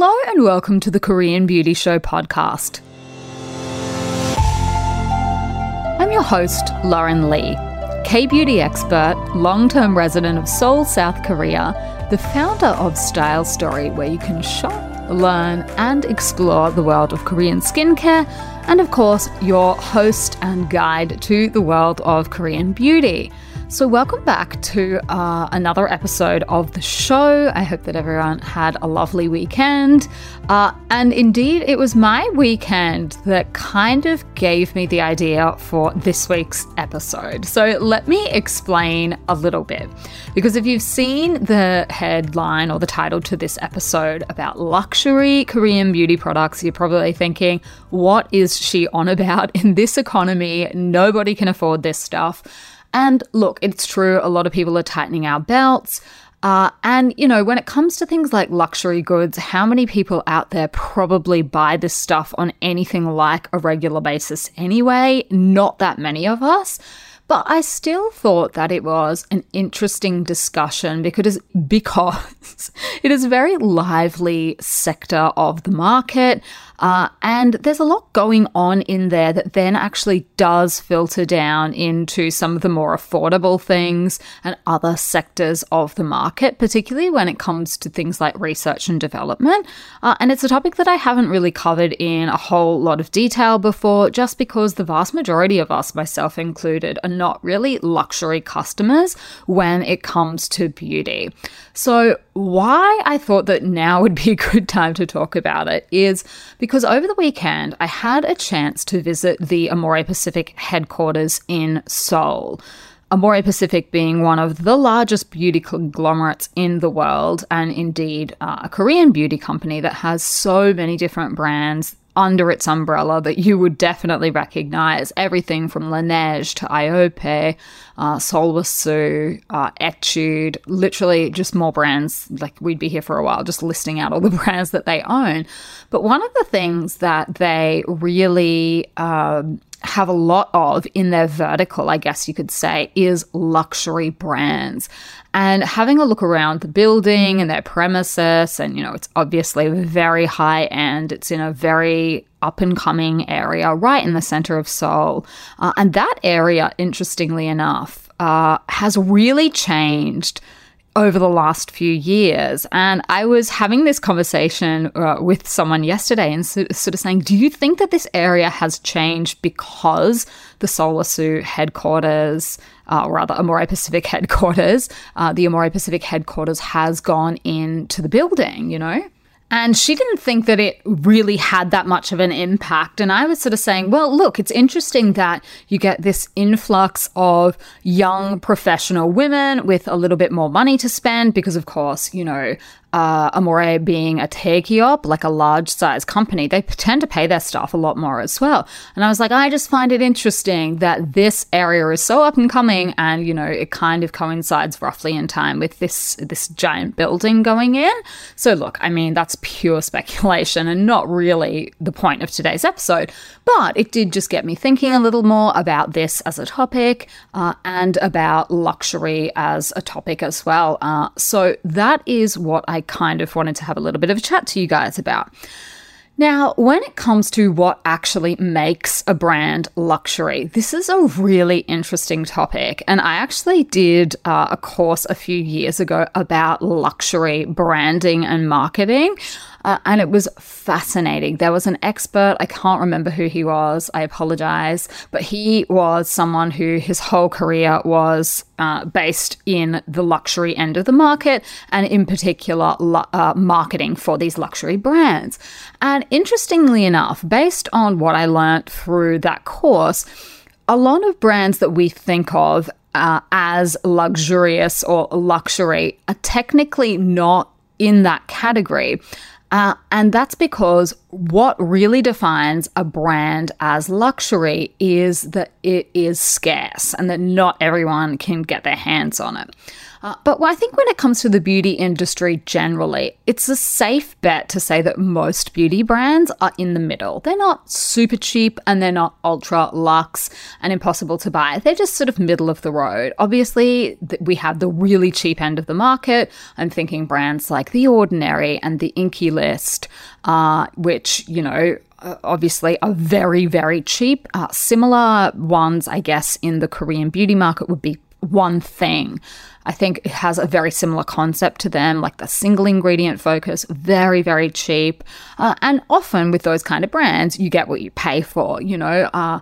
Hello and welcome to the Korean Beauty Show podcast. I'm your host, Lauren Lee, K beauty expert, long term resident of Seoul, South Korea, the founder of Style Story, where you can shop, learn, and explore the world of Korean skincare, and of course, your host and guide to the world of Korean beauty. So, welcome back to uh, another episode of the show. I hope that everyone had a lovely weekend. Uh, and indeed, it was my weekend that kind of gave me the idea for this week's episode. So, let me explain a little bit. Because if you've seen the headline or the title to this episode about luxury Korean beauty products, you're probably thinking, what is she on about in this economy? Nobody can afford this stuff. And look, it's true, a lot of people are tightening our belts. Uh, and, you know, when it comes to things like luxury goods, how many people out there probably buy this stuff on anything like a regular basis anyway? Not that many of us. But I still thought that it was an interesting discussion because because it is a very lively sector of the market. Uh, and there's a lot going on in there that then actually does filter down into some of the more affordable things and other sectors of the market, particularly when it comes to things like research and development. Uh, and it's a topic that I haven't really covered in a whole lot of detail before, just because the vast majority of us, myself included, are not really luxury customers when it comes to beauty. So, why I thought that now would be a good time to talk about it is because over the weekend I had a chance to visit the Amore Pacific headquarters in Seoul. Amore Pacific being one of the largest beauty conglomerates in the world, and indeed uh, a Korean beauty company that has so many different brands under its umbrella that you would definitely recognize. Everything from Laneige to Iope, uh, uh, Etude, literally just more brands. Like we'd be here for a while just listing out all the brands that they own. But one of the things that they really um, have a lot of in their vertical, I guess you could say, is luxury brands. And having a look around the building and their premises, and you know, it's obviously very high end, it's in a very up and coming area right in the center of Seoul. Uh, and that area, interestingly enough, uh, has really changed over the last few years. And I was having this conversation uh, with someone yesterday and so, sort of saying, Do you think that this area has changed because the Sulwhasoo headquarters, uh, or rather Amore Pacific headquarters, uh, the Amore Pacific headquarters has gone into the building, you know? And she didn't think that it really had that much of an impact. And I was sort of saying, well, look, it's interesting that you get this influx of young professional women with a little bit more money to spend because, of course, you know, uh, Amore being a takeop, like a large size company, they tend to pay their staff a lot more as well. And I was like, I just find it interesting that this area is so up and coming, and you know, it kind of coincides roughly in time with this this giant building going in. So look, I mean, that's pure speculation and not really the point of today's episode, but it did just get me thinking a little more about this as a topic uh, and about luxury as a topic as well. Uh, so that is what I I kind of wanted to have a little bit of a chat to you guys about. Now, when it comes to what actually makes a brand luxury, this is a really interesting topic. And I actually did uh, a course a few years ago about luxury branding and marketing. Uh, and it was fascinating. There was an expert, I can't remember who he was, I apologize, but he was someone who his whole career was uh, based in the luxury end of the market and, in particular, uh, marketing for these luxury brands. And interestingly enough, based on what I learned through that course, a lot of brands that we think of uh, as luxurious or luxury are technically not in that category. Uh, and that's because what really defines a brand as luxury is that it is scarce and that not everyone can get their hands on it. Uh, but I think when it comes to the beauty industry generally, it's a safe bet to say that most beauty brands are in the middle. They're not super cheap and they're not ultra luxe and impossible to buy. They're just sort of middle of the road. Obviously, we have the really cheap end of the market. I'm thinking brands like The Ordinary and The Inkey List. uh, which, you know, obviously are very, very cheap. Uh, similar ones, I guess, in the Korean beauty market would be one thing. I think it has a very similar concept to them, like the single ingredient focus, very, very cheap. Uh, and often with those kind of brands, you get what you pay for. You know, uh,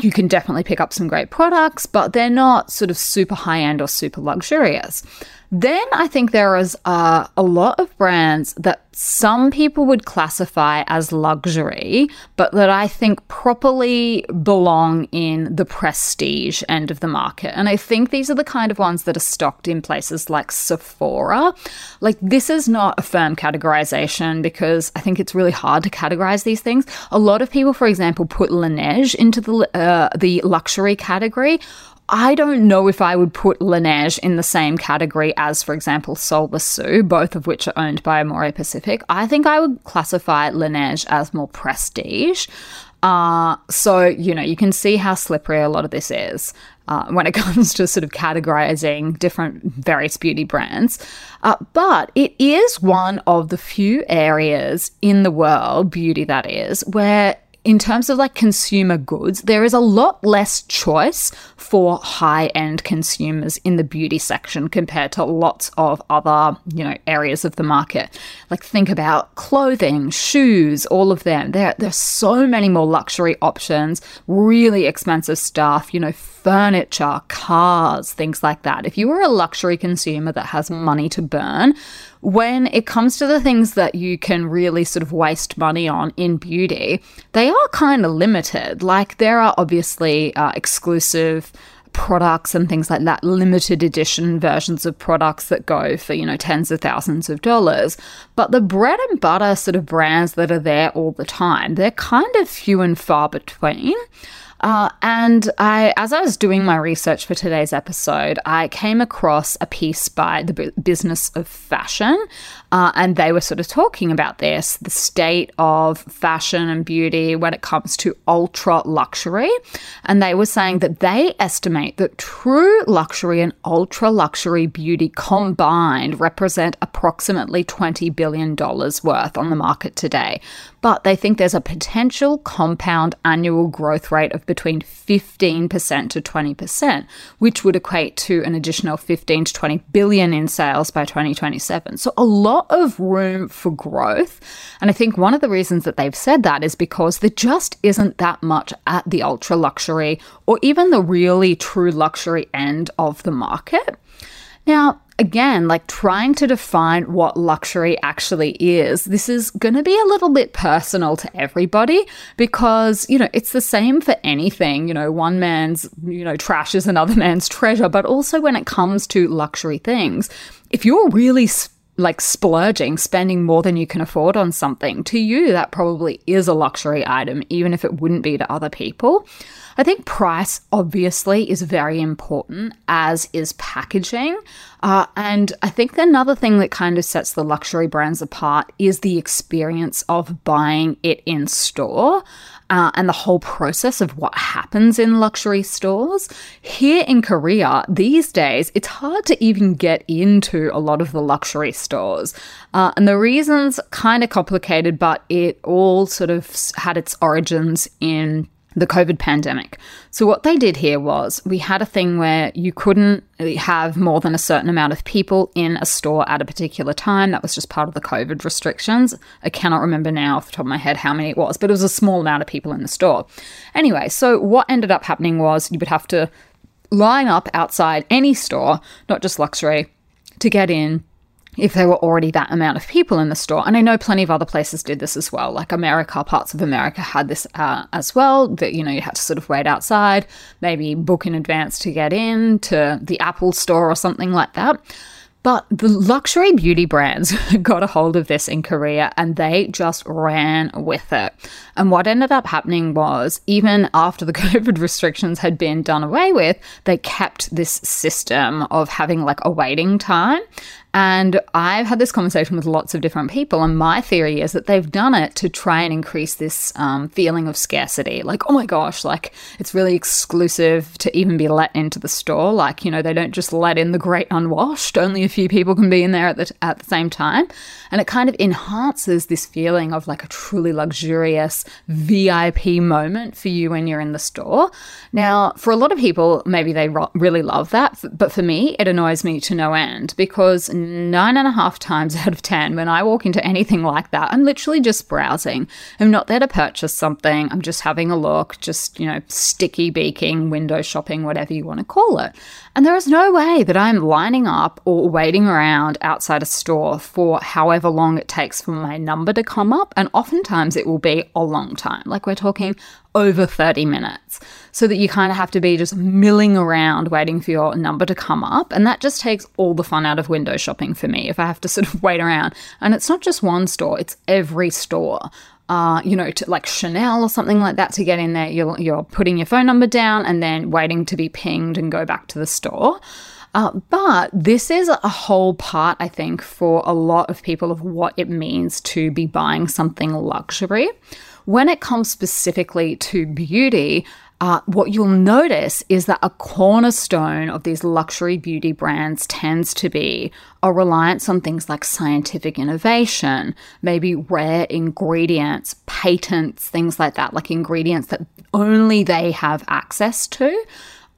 you can definitely pick up some great products, but they're not sort of super high end or super luxurious. Then I think there is uh, a lot of brands that some people would classify as luxury, but that I think properly belong in the prestige end of the market. And I think these are the kind of ones that are stocked in places like Sephora. Like, this is not a firm categorization because I think it's really hard to categorize these things. A lot of people, for example, put Laneige into the, uh, the luxury category. I don't know if I would put Laneige in the same category as, for example, Sulwhasoo, both of which are owned by Amore Pacific. I think I would classify Laneige as more prestige. Uh, so, you know, you can see how slippery a lot of this is uh, when it comes to sort of categorizing different various beauty brands. Uh, but it is one of the few areas in the world, beauty that is, where in terms of like consumer goods, there is a lot less choice for high end consumers in the beauty section compared to lots of other, you know, areas of the market. Like think about clothing, shoes, all of them. There, there's so many more luxury options, really expensive stuff, you know, furniture, cars, things like that. If you are a luxury consumer that has money to burn, when it comes to the things that you can really sort of waste money on in beauty, they are kind of limited. Like, there are obviously uh, exclusive products and things like that, limited edition versions of products that go for, you know, tens of thousands of dollars. But the bread and butter sort of brands that are there all the time, they're kind of few and far between. Uh, and I, as I was doing my research for today's episode, I came across a piece by the B- Business of Fashion, uh, and they were sort of talking about this the state of fashion and beauty when it comes to ultra luxury. And they were saying that they estimate that true luxury and ultra luxury beauty combined represent approximately $20 billion worth on the market today but they think there's a potential compound annual growth rate of between 15% to 20%, which would equate to an additional 15 to 20 billion in sales by 2027. So a lot of room for growth. And I think one of the reasons that they've said that is because there just isn't that much at the ultra luxury or even the really true luxury end of the market. Now, again, like trying to define what luxury actually is, this is going to be a little bit personal to everybody because, you know, it's the same for anything. You know, one man's, you know, trash is another man's treasure. But also when it comes to luxury things, if you're really like splurging, spending more than you can afford on something, to you, that probably is a luxury item, even if it wouldn't be to other people. I think price obviously is very important, as is packaging. Uh, and I think another thing that kind of sets the luxury brands apart is the experience of buying it in store. Uh, and the whole process of what happens in luxury stores. Here in Korea, these days, it's hard to even get into a lot of the luxury stores. Uh, and the reason's kind of complicated, but it all sort of had its origins in the COVID pandemic. So, what they did here was we had a thing where you couldn't have more than a certain amount of people in a store at a particular time. That was just part of the COVID restrictions. I cannot remember now off the top of my head how many it was, but it was a small amount of people in the store. Anyway, so what ended up happening was you would have to line up outside any store, not just luxury, to get in if there were already that amount of people in the store. And I know plenty of other places did this as well. Like America, parts of America had this uh, as well. That you know you had to sort of wait outside, maybe book in advance to get in to the Apple store or something like that. But the luxury beauty brands got a hold of this in Korea and they just ran with it. And what ended up happening was, even after the COVID restrictions had been done away with, they kept this system of having like a waiting time. And I've had this conversation with lots of different people, and my theory is that they've done it to try and increase this um, feeling of scarcity. Like, oh my gosh, like it's really exclusive to even be let into the store. Like, you know, they don't just let in the great unwashed, only a few people can be in there at the, at the same time. And it kind of enhances this feeling of like a truly luxurious VIP moment for you when you're in the store. Now, for a lot of people, maybe they ro- really love that. But for me, it annoys me to no end because nine and a half times out of 10, when I walk into anything like that, I'm literally just browsing. I'm not there to purchase something. I'm just having a look, just, you know, sticky beaking, window shopping, whatever you want to call it. And there is no way that I'm lining up or waiting around outside a store for however long it takes for my number to come up. And oftentimes it will be a long time. Like we're talking over 30 minutes. So that you kind of have to be just milling around waiting for your number to come up. And that just takes all the fun out of window shopping for me if I have to sort of wait around. And it's not just one store, it's every store uh, you know, to like Chanel or something like that to get in there. You're, you're putting your phone number down and then waiting to be pinged and go back to the store. Uh, but this is a whole part, I think, for a lot of people of what it means to be buying something luxury. When it comes specifically to beauty, uh, what you'll notice is that a cornerstone of these luxury beauty brands tends to be a reliance on things like scientific innovation, maybe rare ingredients, patents, things like that, like ingredients that only they have access to.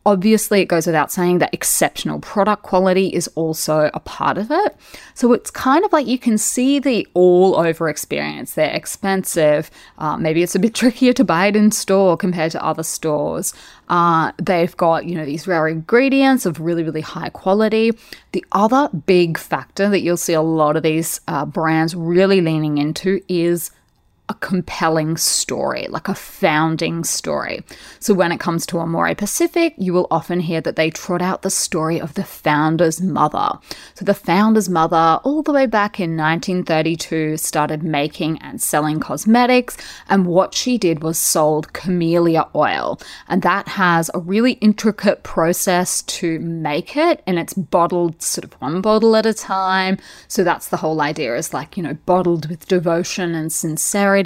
Obviously, it goes without saying that exceptional product quality is also a part of it. So it's kind of like you can see the all over experience. They're expensive. Uh, maybe it's a bit trickier to buy it in store compared to other stores. Uh, they've got, you know, these rare ingredients of really, really high quality. The other big factor that you'll see a lot of these uh, brands really leaning into is a compelling story, like a founding story. So when it comes to Amore Pacific, you will often hear that they trot out the story of the founder's mother. So the founder's mother, all the way back in 1932, started making and selling cosmetics, and what she did was sold camellia oil. And that has a really intricate process to make it, and it's bottled sort of one bottle at a time. So that's the whole idea is like, you know, bottled with devotion and sincerity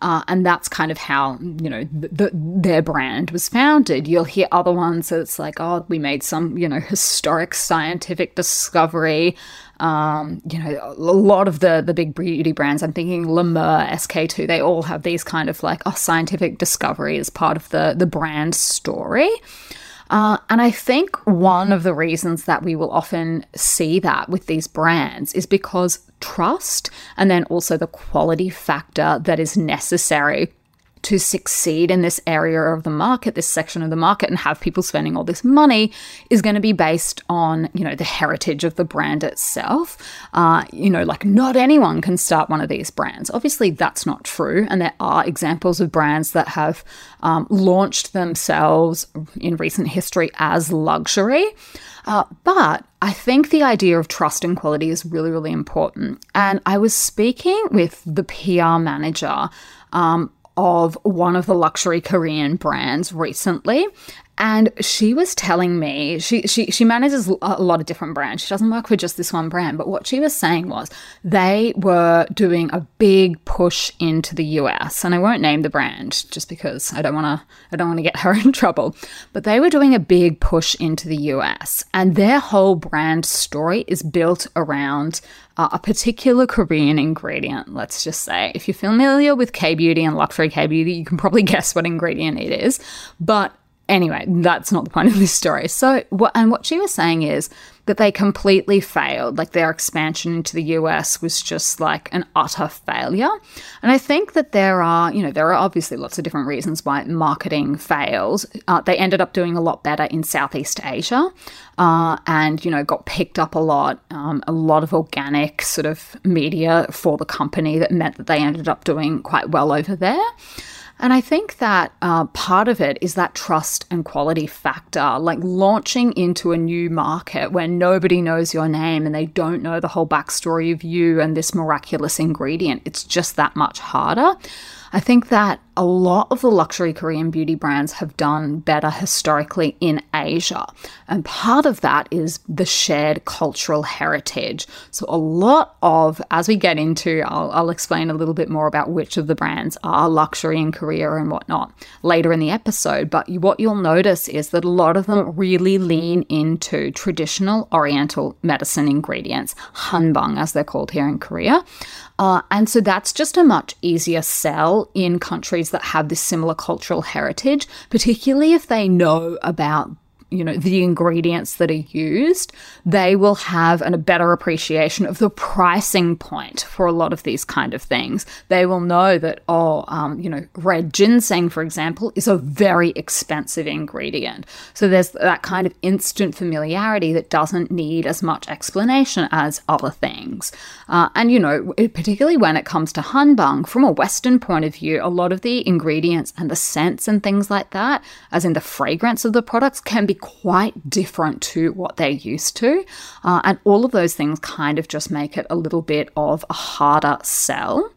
uh, and that's kind of how, you know, the, the, their brand was founded. You'll hear other ones that's like, oh, we made some, you know, historic scientific discovery. Um, you know, a lot of the the big beauty brands, I'm thinking La Mer, SK2, they all have these kind of like, oh, scientific discovery as part of the, the brand story. Uh, and I think one of the reasons that we will often see that with these brands is because trust and then also the quality factor that is necessary to succeed in this area of the market, this section of the market, and have people spending all this money is going to be based on, you know, the heritage of the brand itself. Uh, you know, like not anyone can start one of these brands. Obviously, that's not true. And there are examples of brands that have um, launched themselves in recent history as luxury. Uh, but I think the idea of trust and quality is really, really important. And I was speaking with the PR manager um, of one of the luxury Korean brands recently. And she was telling me she, she she manages a lot of different brands. She doesn't work for just this one brand. But what she was saying was they were doing a big push into the US, and I won't name the brand just because I don't want to I don't want to get her in trouble. But they were doing a big push into the US, and their whole brand story is built around uh, a particular Korean ingredient, let's just say. If you're familiar with K beauty and luxury K beauty, you can probably guess what ingredient it is. But anyway, that's not the point of this story. So, what, and what she was saying is that they completely failed. Like their expansion into the US was just like an utter failure. And I think that there are, you know, there are obviously lots of different reasons why marketing fails. Uh, they ended up doing a lot better in Southeast Asia uh, and, you know, got picked up a lot, um, a lot of organic sort of media for the company that meant that they ended up doing quite well over there. And I think that uh, part of it is that trust and quality factor, like launching into a new market where nobody knows your name and they don't know the whole backstory of you and this miraculous ingredient. It's just that much harder. I think that a lot of the luxury Korean beauty brands have done better historically in Asia. And part of that is the shared cultural heritage. So, a lot of, as we get into, I'll, I'll, explain a little bit more about which of the brands are luxury in Korea and whatnot later in the episode. But what you'll notice is that a lot of them really lean into traditional Oriental medicine ingredients, hanbang, as they're called here in Korea. Uh, and so that's just a much easier sell in countries that have this similar cultural heritage, particularly if they know about you know, the ingredients that are used, they will have an, a better appreciation of the pricing point for a lot of these kind of things. They will know that, oh, um, you know, red ginseng, for example, is a very expensive ingredient. So there's that kind of instant familiarity that doesn't need as much explanation as other things. Uh, and, you know, particularly when it comes to hanbang, from a Western point of view, a lot of the ingredients and the scents and things like that, as in the fragrance of the products, can be quite different to what they're used to. Uh, and all of those things kind of just make it a little bit of a harder sell.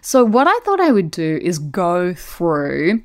So, what I thought I would do is go through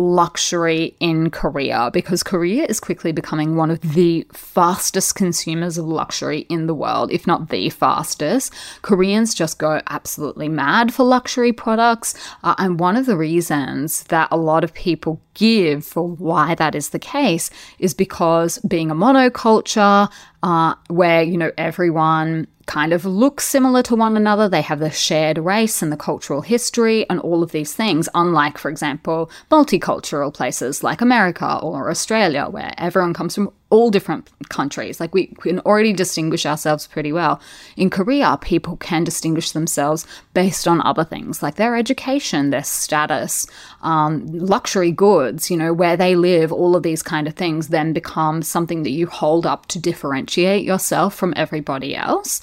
luxury in Korea because Korea is quickly becoming one of the fastest consumers of luxury in the world, if not the fastest. Koreans just go absolutely mad for luxury products. Uh, and one of the reasons that a lot of people give for why that is the case is because being a monoculture, uh, where, you know, everyone kind of looks similar to one another. They have the shared race and the cultural history and all of these things, unlike, for example, multicultural places like America or Australia, where everyone comes from all different countries. Like we can already distinguish ourselves pretty well. In Korea, people can distinguish themselves based on other things like their education, their status, um, luxury goods, you know, where they live, all of these kind of things then become something that you hold up to differentiate yourself from everybody else.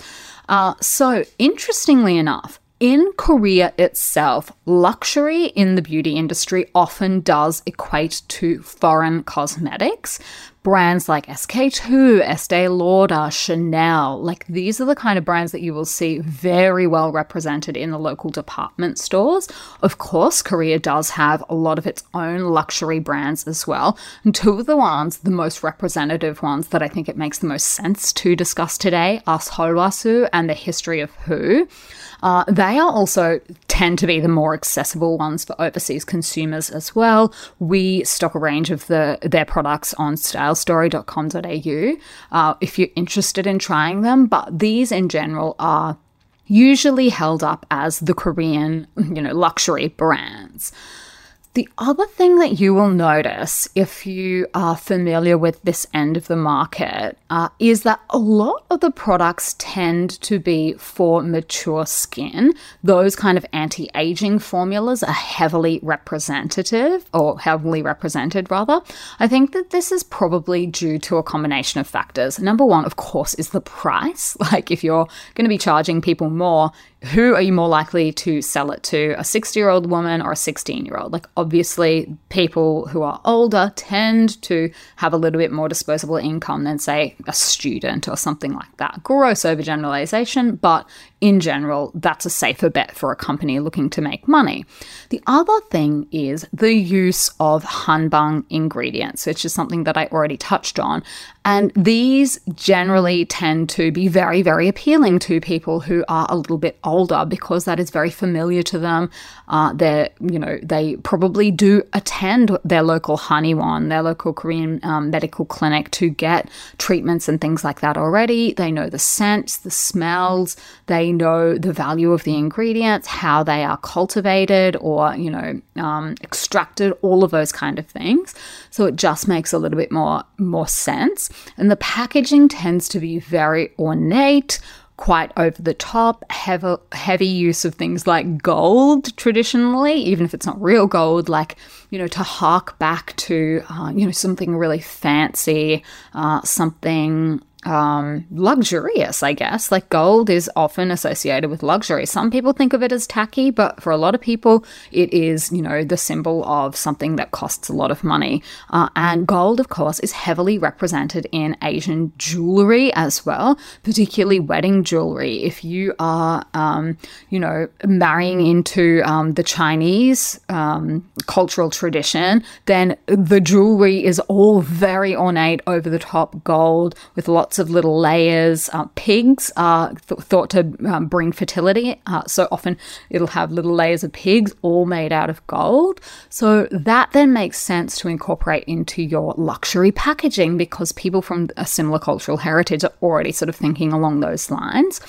Uh, so, interestingly enough, in Korea itself, luxury in the beauty industry often does equate to foreign cosmetics. Brands like SK2, Estee Lauder, Chanel, like these are the kind of brands that you will see very well represented in the local department stores. Of course, Korea does have a lot of its own luxury brands as well. And two of the ones, the most representative ones that I think it makes the most sense to discuss today are Sulwhasoo and the History of Whoo. Uh, they are also tend to be the more accessible ones for overseas consumers as well. We stock a range of the their products on stylestory.com.au uh, if you're interested in trying them. But these in general are usually held up as the Korean, you know, luxury brands. The other thing that you will notice if you are familiar with this end of the market uh, is that a lot of the products tend to be for mature skin. Those kind of anti aging formulas are heavily representative or heavily represented, rather. I think that this is probably due to a combination of factors. Number one, of course, is the price. Like if you're going to be charging people more, who are you more likely to sell it to a 60 year old woman or a 16 year old like obviously people who are older tend to have a little bit more disposable income than say a student or something like that. Gross overgeneralization but in general that's a safer bet for a company looking to make money. The other thing is the use of hanbang ingredients which is something that i already touched on and these generally tend to be very, very appealing to people who are a little bit older because that is very familiar to them. Uh, they you know, they probably do attend their local Haniwon, their local Korean um, medical clinic to get treatments and things like that already. They know the scents, the smells, they know the value of the ingredients, how they are cultivated or, you know, um, extracted, all of those kind of things. So it just makes a little bit more, more sense. And the packaging tends to be very ornate, quite over the top, heavy, heavy use of things like gold traditionally, even if it's not real gold, like, you know, to hark back to, uh, you know, something really fancy, uh, something um, luxurious, I guess. Like gold is often associated with luxury. Some people think of it as tacky, but for a lot of people, it is, you know, the symbol of something that costs a lot of money. Uh, and gold, of course, is heavily represented in Asian jewelry as well, particularly wedding jewelry. If you are, um, you know, marrying into um, the Chinese um, cultural tradition, then the jewelry is all very ornate, over the top gold with lots lots of little layers. Uh, pigs are th- thought to um, bring fertility, uh, so often it'll have little layers of pigs all made out of gold. So that then makes sense to incorporate into your luxury packaging because people from a similar cultural heritage are already sort of thinking along those lines.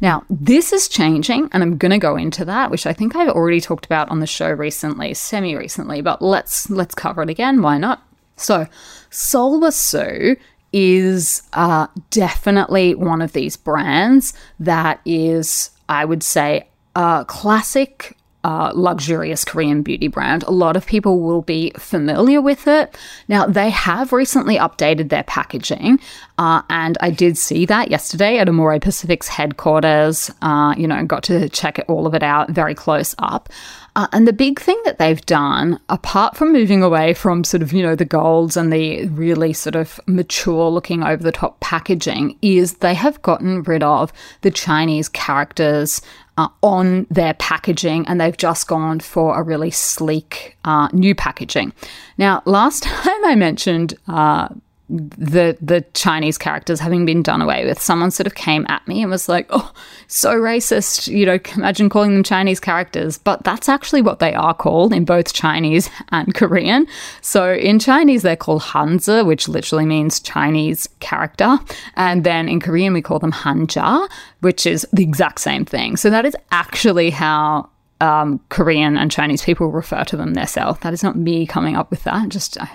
Now, this is changing, and I'm going to go into that, which I think I've already talked about on the show recently, semi recently, but let's let's cover it again. Why not? So, Sulwhasoo is uh, definitely one of these brands that is, I would say, a classic uh, luxurious Korean beauty brand. A lot of people will be familiar with it. Now, they have recently updated their packaging, uh, and I did see that yesterday at Amore Pacific's headquarters. Uh, you know, got to check all of it out very close up. Uh, and the big thing that they've done, apart from moving away from sort of, you know, the golds and the really sort of mature looking over the top packaging, is they have gotten rid of the Chinese characters uh, on their packaging and they've just gone for a really sleek uh, new packaging. Now, last time I mentioned uh, the the Chinese characters having been done away with. Someone sort of came at me and was like, "Oh, so racist!" You know, imagine calling them Chinese characters, but that's actually what they are called in both Chinese and Korean. So in Chinese they're called Hanzi, which literally means Chinese character, and then in Korean we call them Hanja, which is the exact same thing. So that is actually how um, Korean and Chinese people refer to them themselves. That is not me coming up with that. Just I,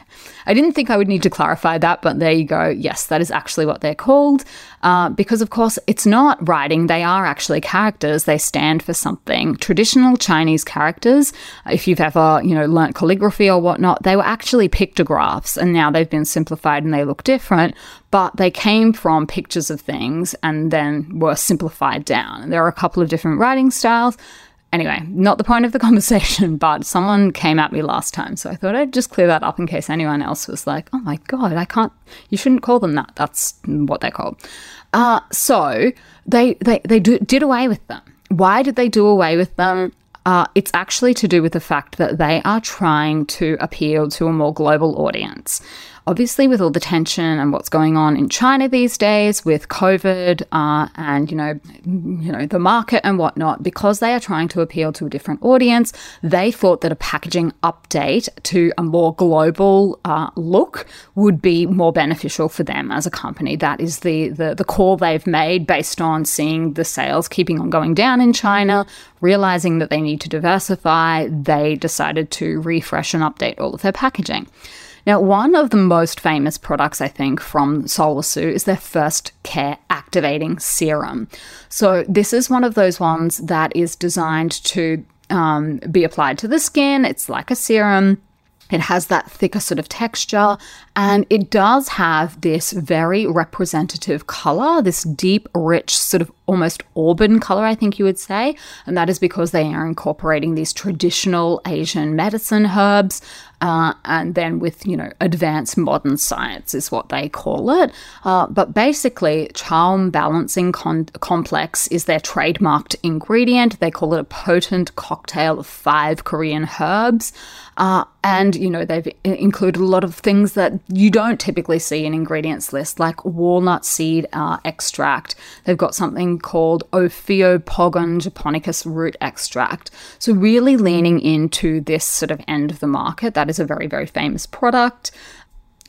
I, didn't think I would need to clarify that, but there you go. Yes, that is actually what they're called. Uh, because of course it's not writing; they are actually characters. They stand for something. Traditional Chinese characters, if you've ever you know learnt calligraphy or whatnot, they were actually pictographs, and now they've been simplified and they look different. But they came from pictures of things and then were simplified down. There are a couple of different writing styles. Anyway, not the point of the conversation, but someone came at me last time, so I thought I'd just clear that up in case anyone else was like, oh my god, I can't, you shouldn't call them that. That's what they're called. Uh, so they, they, they do, did away with them. Why did they do away with them? Uh, it's actually to do with the fact that they are trying to appeal to a more global audience obviously with all the tension and what's going on in China these days with COVID uh, and you know you know the market and whatnot, because they are trying to appeal to a different audience, they thought that a packaging update to a more global uh, look would be more beneficial for them as a company. That is the, the the call they've made based on seeing the sales keeping on going down in China, realizing that they need to diversify. They decided to refresh and update all of their packaging. Now, one of the most famous products, I think, from Sulwhasoo is their first care activating serum. So, this is one of those ones that is designed to um, be applied to the skin. It's like a serum. It has that thicker sort of texture and it does have this very representative color, this deep, rich, sort of almost auburn color, I think you would say. And that is because they are incorporating these traditional Asian medicine herbs. Uh, and then with, you know, advanced modern science is what they call it. Uh, but basically, JAUM Balancing Con- Complex is their trademarked ingredient. They call it a potent cocktail of five Korean herbs. Uh, and, you know, they've included a lot of things that you don't typically see in ingredients list, like walnut seed uh, extract. They've got something called Ophiopogon japonicus root extract. So, really leaning into this sort of end of the market. That is a very, very famous product.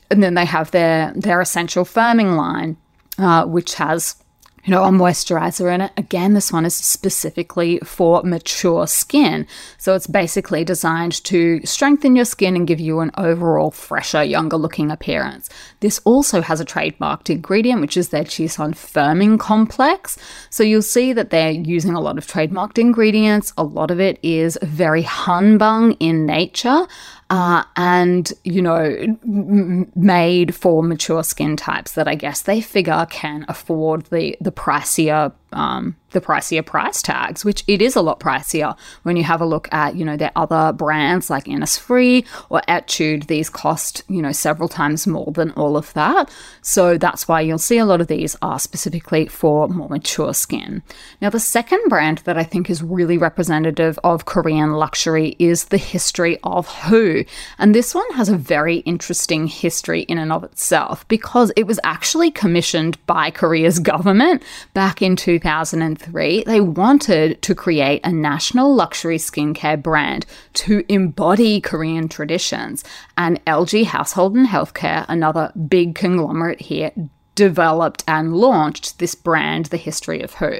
And then they have their, their essential firming line, uh, which has you know, a moisturizer in it. Again, this one is specifically for mature skin. So it's basically designed to strengthen your skin and give you an overall fresher, younger looking appearance. This also has a trademarked ingredient, which is their Chison Firming Complex. So you'll see that they're using a lot of trademarked ingredients. A lot of it is very hanbang in nature. Uh, and, you know, m- made for mature skin types that I guess they figure can afford the, the pricier um, the pricier price tags, which it is a lot pricier when you have a look at, you know, their other brands like Innisfree or Etude. These cost, you know, several times more than all of that. So that's why you'll see a lot of these are specifically for more mature skin. Now, the second brand that I think is really representative of Korean luxury is the history of Whoo. And this one has a very interesting history in and of itself because it was actually commissioned by Korea's government back in 2000. 2003, they wanted to create a national luxury skincare brand to embody Korean traditions. And LG Household and Healthcare, another big conglomerate here, developed and launched this brand, The History of Whoo.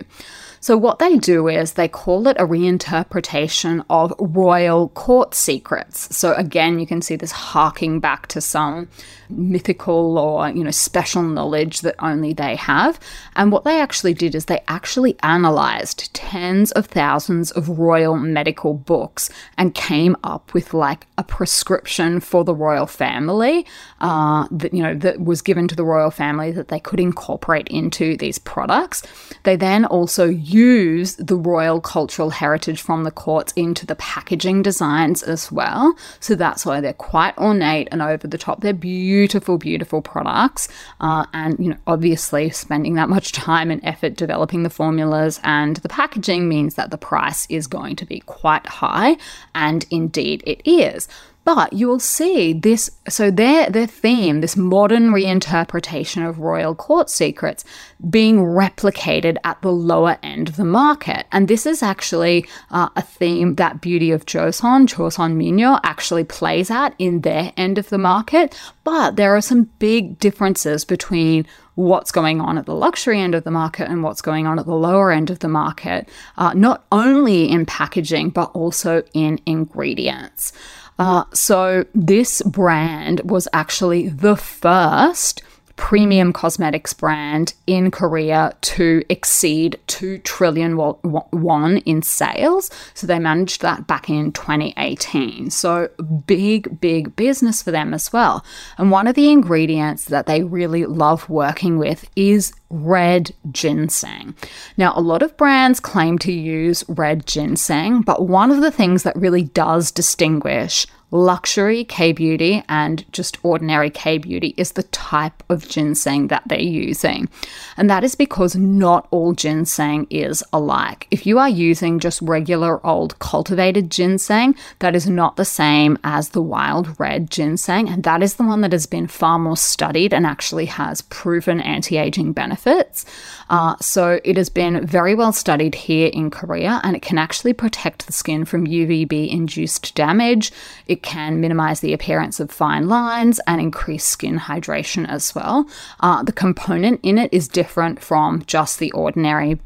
So, what they do is they call it a reinterpretation of royal court secrets. So, again, you can see this harking back to some mythical or, you know, special knowledge that only they have. And what they actually did is they actually analyzed tens of thousands of royal medical books and came up with like a prescription for the royal family uh, that, you know, that was given to the royal family that they could incorporate into these products. They then also use the royal cultural heritage from the courts into the packaging designs as well. So that's why they're quite ornate and over the top. They're beautiful beautiful, products. Uh, and, you know, obviously spending that much time and effort developing the formulas and the packaging means that the price is going to be quite high. And indeed it is. But you will see this, so their, their theme, this modern reinterpretation of royal court secrets, being replicated at the lower end of the market. And this is actually uh, a theme that Beauty of Joseon, Joseon Minyo, actually plays at in their end of the market. But there are some big differences between what's going on at the luxury end of the market and what's going on at the lower end of the market, uh, not only in packaging, but also in ingredients. Uh, so this brand was actually the first premium cosmetics brand in Korea to exceed 2 trillion won in sales. So they managed that back in 2018. So big, big business for them as well. And one of the ingredients that they really love working with is red ginseng. Now, a lot of brands claim to use red ginseng, but one of the things that really does distinguish luxury K beauty and just ordinary K beauty is the type of ginseng that they're using. And that is because not all ginseng is alike. If you are using just regular old cultivated ginseng, that is not the same as the wild red ginseng. And that is the one that has been far more studied and actually has proven anti aging benefits. Uh, so it has been very well studied here in Korea and it can actually protect the skin from UVB induced damage. It can minimize the appearance of fine lines and increase skin hydration as well. Uh, the component in it is different from just the ordinary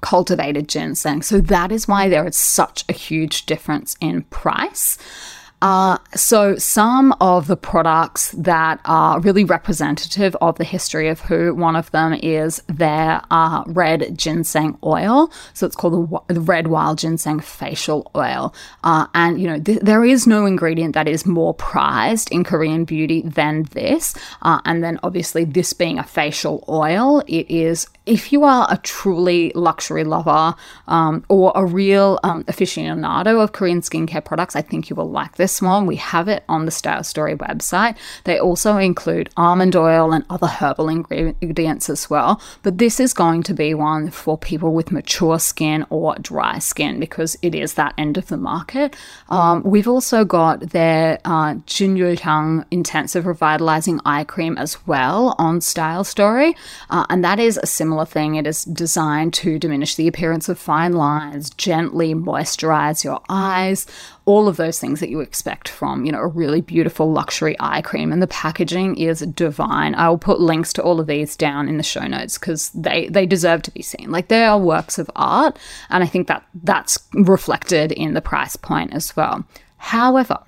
cultivated ginseng. So that is why there is such a huge difference in price. Uh, so, some of the products that are really representative of the history of Whoo, one of them is their uh, red ginseng oil. So, it's called the, the red wild ginseng facial oil. Uh, and, you know, th- there is no ingredient that is more prized in Korean beauty than this. Uh, and then, obviously, this being a facial oil, it is if you are a truly luxury lover um, or a real um, aficionado of Korean skincare products, I think you will like this one. We have it on the Style Story website. They also include almond oil and other herbal ingredients as well. But this is going to be one for people with mature skin or dry skin because it is that end of the market. Um, we've also got their uh, Jinyulhyang Intensive Revitalizing Eye Cream as well on Style Story. Uh, and that is a similar similar thing. It is designed to diminish the appearance of fine lines, gently moisturize your eyes, all of those things that you expect from, you know, a really beautiful luxury eye cream. And the packaging is divine. I will put links to all of these down in the show notes because they, they deserve to be seen. Like they are works of art. And I think that that's reflected in the price point as well. However,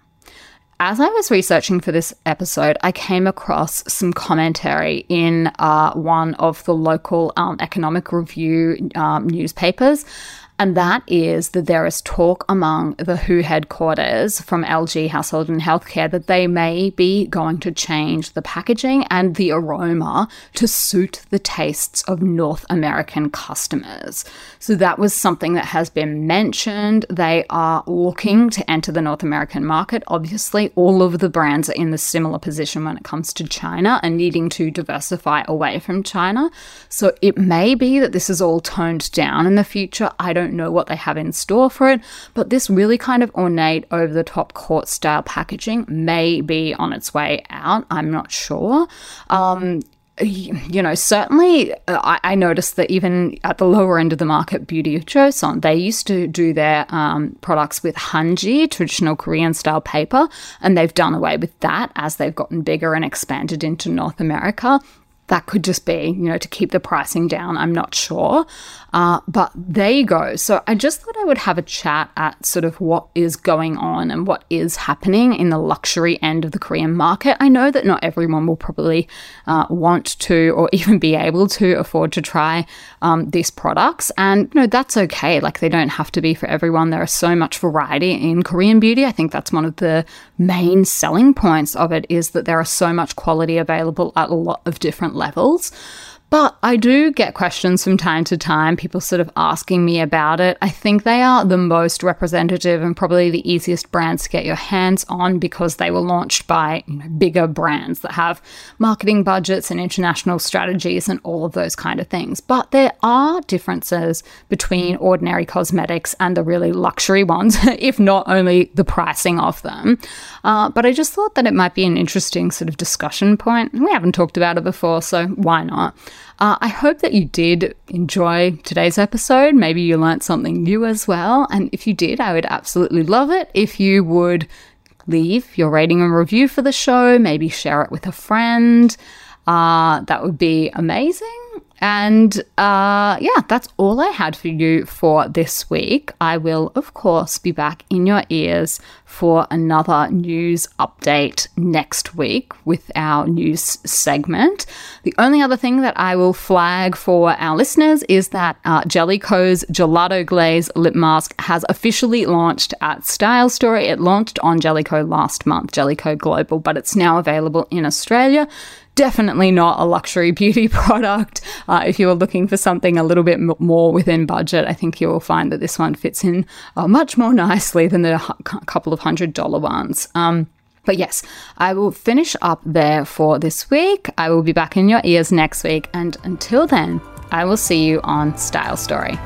as I was researching for this episode, I came across some commentary in uh, one of the local um, economic review um, newspapers. And that is that there is talk among the Whoo headquarters from LG Household and Healthcare that they may be going to change the packaging and the aroma to suit the tastes of North American customers. So that was something that has been mentioned. They are looking to enter the North American market. Obviously, all of the brands are in the similar position when it comes to China and needing to diversify away from China. So it may be that this is all toned down in the future. I don't know what they have in store for it, but this really kind of ornate over the top court style packaging may be on its way out. I'm not sure. Um, you know, certainly uh, I, I, noticed that even at the lower end of the market, Beauty of Joseon, they used to do their um, products with hanji, traditional Korean style paper, and they've done away with that as they've gotten bigger and expanded into North America that could just be, you know, to keep the pricing down. I'm not sure. Uh, but there you go. So I just thought I would have a chat at sort of what is going on and what is happening in the luxury end of the Korean market. I know that not everyone will probably uh, want to or even be able to afford to try um, these products. And, you know, that's okay. Like they don't have to be for everyone. There is so much variety in Korean beauty. I think that's one of the main selling points of it is that there are so much quality available at a lot of different levels. But I do get questions from time to time, people sort of asking me about it. I think they are the most representative and probably the easiest brands to get your hands on because they were launched by you know, bigger brands that have marketing budgets and international strategies and all of those kind of things. But there are differences between ordinary cosmetics and the really luxury ones, if not only the pricing of them. Uh, but I just thought that it might be an interesting sort of discussion point. We haven't talked about it before, so why not? Uh, I hope that you did enjoy today's episode. Maybe you learnt something new as well. And if you did, I would absolutely love it if you would leave your rating and review for the show, maybe share it with a friend. Uh, that would be amazing. And uh, yeah, that's all I had for you for this week. I will, of course, be back in your ears for another news update next week with our news segment. The only other thing that I will flag for our listeners is that uh, Jelly Ko's Gelato Glaze lip mask has officially launched at Style Story. It launched on Jelly Ko last month, Jelly Ko Global, but it's now available in Australia definitely not a luxury beauty product. Uh, if you are looking for something a little bit m- more within budget, I think you will find that this one fits in uh, much more nicely than the h- couple of hundred dollar ones. Um, but yes, I will finish up there for this week. I will be back in your ears next week. And until then, I will see you on Style Story.